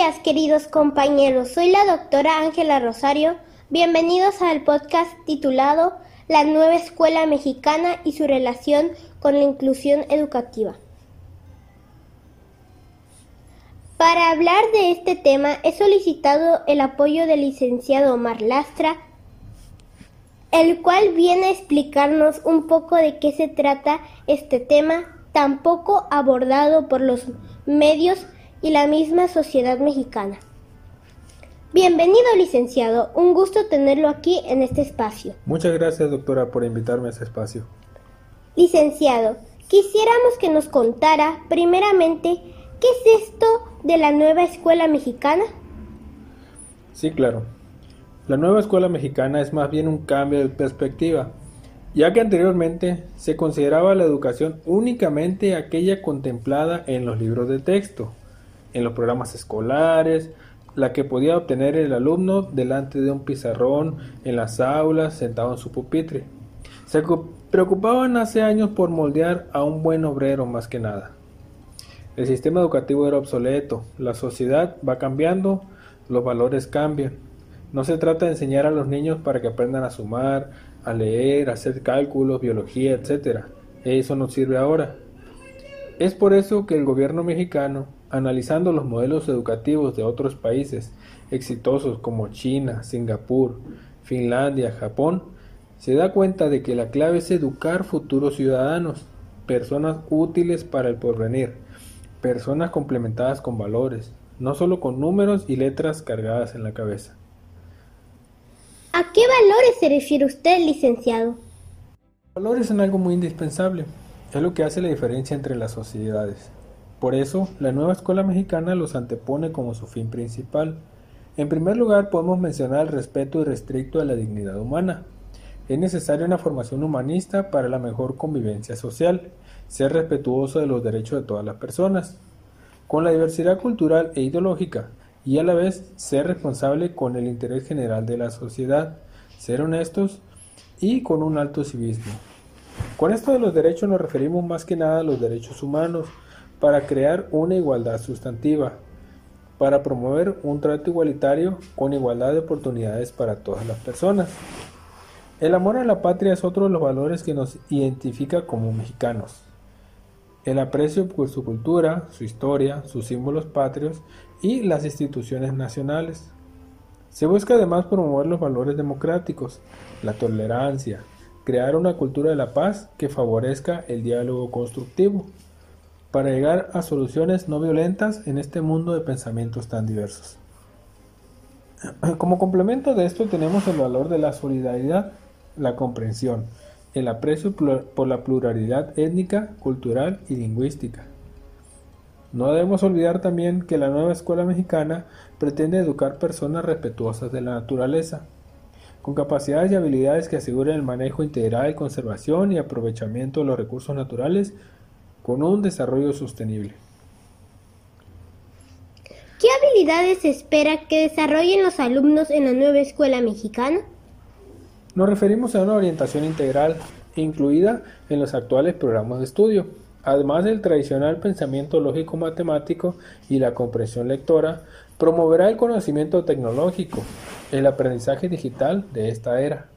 días, queridos compañeros. Soy la doctora Ángela Rosario. Bienvenidos al podcast titulado La nueva escuela mexicana y su relación con la inclusión educativa. Para hablar de este tema he solicitado el apoyo del licenciado Omar Lastra, el cual viene a explicarnos un poco de qué se trata este tema tan poco abordado por los medios y la misma sociedad mexicana. Bienvenido, licenciado. Un gusto tenerlo aquí en este espacio. Muchas gracias, doctora, por invitarme a este espacio. Licenciado, quisiéramos que nos contara, primeramente, ¿qué es esto de la nueva escuela mexicana? Sí, claro. La nueva escuela mexicana es más bien un cambio de perspectiva, ya que anteriormente se consideraba la educación únicamente aquella contemplada en los libros de texto, en los programas escolares, la que podía obtener el alumno delante de un pizarrón en las aulas, sentado en su pupitre. Se preocupaban hace años por moldear a un buen obrero más que nada. El sistema educativo era obsoleto, la sociedad va cambiando, los valores cambian. No se trata de enseñar a los niños para que aprendan a sumar, a leer, a hacer cálculos, biología, etc. Eso no sirve ahora. Es por eso que el gobierno mexicano Analizando los modelos educativos de otros países exitosos como China, Singapur, Finlandia, Japón, se da cuenta de que la clave es educar futuros ciudadanos, personas útiles para el porvenir, personas complementadas con valores, no solo con números y letras cargadas en la cabeza. ¿A qué valores se refiere usted, licenciado? Valores son algo muy indispensable, es lo que hace la diferencia entre las sociedades. Por eso, la nueva escuela mexicana los antepone como su fin principal. En primer lugar, podemos mencionar el respeto irrestricto a la dignidad humana. Es necesaria una formación humanista para la mejor convivencia social, ser respetuoso de los derechos de todas las personas, con la diversidad cultural e ideológica, y a la vez ser responsable con el interés general de la sociedad, ser honestos y con un alto civismo. Con esto de los derechos nos referimos más que nada a los derechos humanos, para crear una igualdad sustantiva, para promover un trato igualitario con igualdad de oportunidades para todas las personas. El amor a la patria es otro de los valores que nos identifica como mexicanos. El aprecio por su cultura, su historia, sus símbolos patrios y las instituciones nacionales. Se busca además promover los valores democráticos, la tolerancia, crear una cultura de la paz que favorezca el diálogo constructivo para llegar a soluciones no violentas en este mundo de pensamientos tan diversos. Como complemento de esto tenemos el valor de la solidaridad, la comprensión, el aprecio por la pluralidad étnica, cultural y lingüística. No debemos olvidar también que la nueva escuela mexicana pretende educar personas respetuosas de la naturaleza, con capacidades y habilidades que aseguren el manejo integral, conservación y aprovechamiento de los recursos naturales con un desarrollo sostenible. ¿Qué habilidades espera que desarrollen los alumnos en la nueva escuela mexicana? Nos referimos a una orientación integral incluida en los actuales programas de estudio, además del tradicional pensamiento lógico-matemático y la comprensión lectora, promoverá el conocimiento tecnológico, el aprendizaje digital de esta era,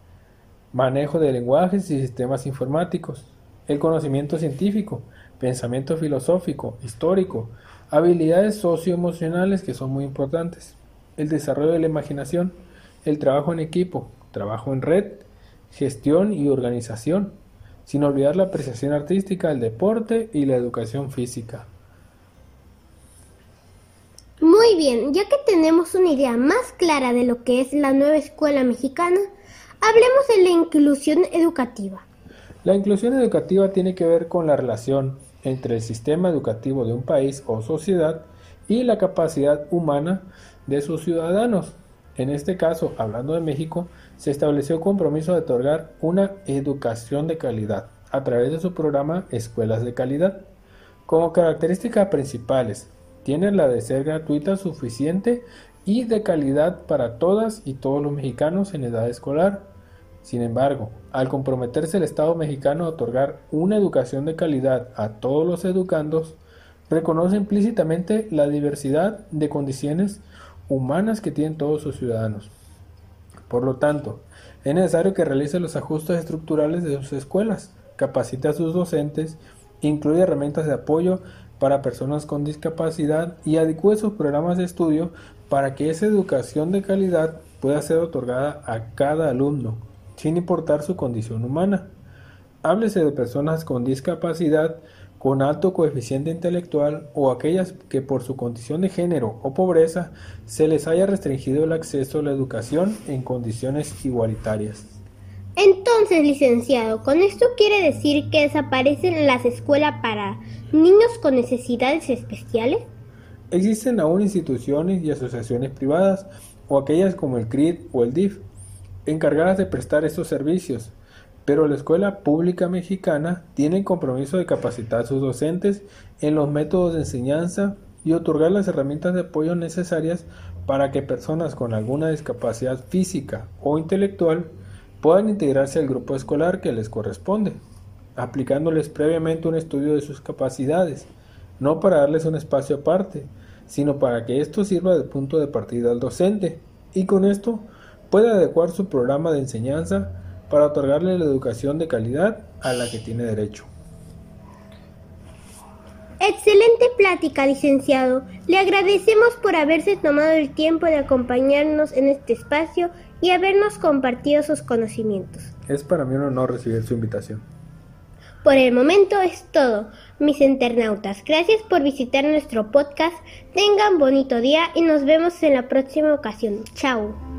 manejo de lenguajes y sistemas informáticos, el conocimiento científico, pensamiento filosófico, histórico, habilidades socioemocionales que son muy importantes, el desarrollo de la imaginación, el trabajo en equipo, trabajo en red, gestión y organización, sin olvidar la apreciación artística, el deporte y la educación física. Muy bien, ya que tenemos una idea más clara de lo que es la nueva escuela mexicana, hablemos de la inclusión educativa. La inclusión educativa tiene que ver con la relación entre el sistema educativo de un país o sociedad y la capacidad humana de sus ciudadanos. En este caso, hablando de México, se estableció el compromiso de otorgar una educación de calidad a través de su programa Escuelas de Calidad. Como características principales, tiene la de ser gratuita, suficiente y de calidad para todas y todos los mexicanos en edad escolar, sin embargo, al comprometerse el Estado mexicano a otorgar una educación de calidad a todos los educandos, reconoce implícitamente la diversidad de condiciones humanas que tienen todos sus ciudadanos. Por lo tanto, es necesario que realice los ajustes estructurales de sus escuelas, capacite a sus docentes, incluye herramientas de apoyo para personas con discapacidad y adecue sus programas de estudio para que esa educación de calidad pueda ser otorgada a cada alumno, sin importar su condición humana. Háblese de personas con discapacidad, con alto coeficiente intelectual o aquellas que por su condición de género o pobreza se les haya restringido el acceso a la educación en condiciones igualitarias. Entonces, licenciado, ¿con esto quiere decir que desaparecen las escuelas para niños con necesidades especiales? Existen aún instituciones y asociaciones privadas, o aquellas como el CRID o el DIF, encargadas de prestar estos servicios, pero la escuela pública mexicana tiene el compromiso de capacitar a sus docentes en los métodos de enseñanza y otorgar las herramientas de apoyo necesarias para que personas con alguna discapacidad física o intelectual puedan integrarse al grupo escolar que les corresponde, aplicándoles previamente un estudio de sus capacidades, no para darles un espacio aparte, sino para que esto sirva de punto de partida al docente. Y con esto pueda adecuar su programa de enseñanza para otorgarle la educación de calidad a la que tiene derecho. Excelente plática, licenciado. Le agradecemos por haberse tomado el tiempo de acompañarnos en este espacio y habernos compartido sus conocimientos. Es para mí un honor recibir su invitación. Por el momento es todo, mis internautas. Gracias por visitar nuestro podcast. Tengan bonito día y nos vemos en la próxima ocasión. Chao.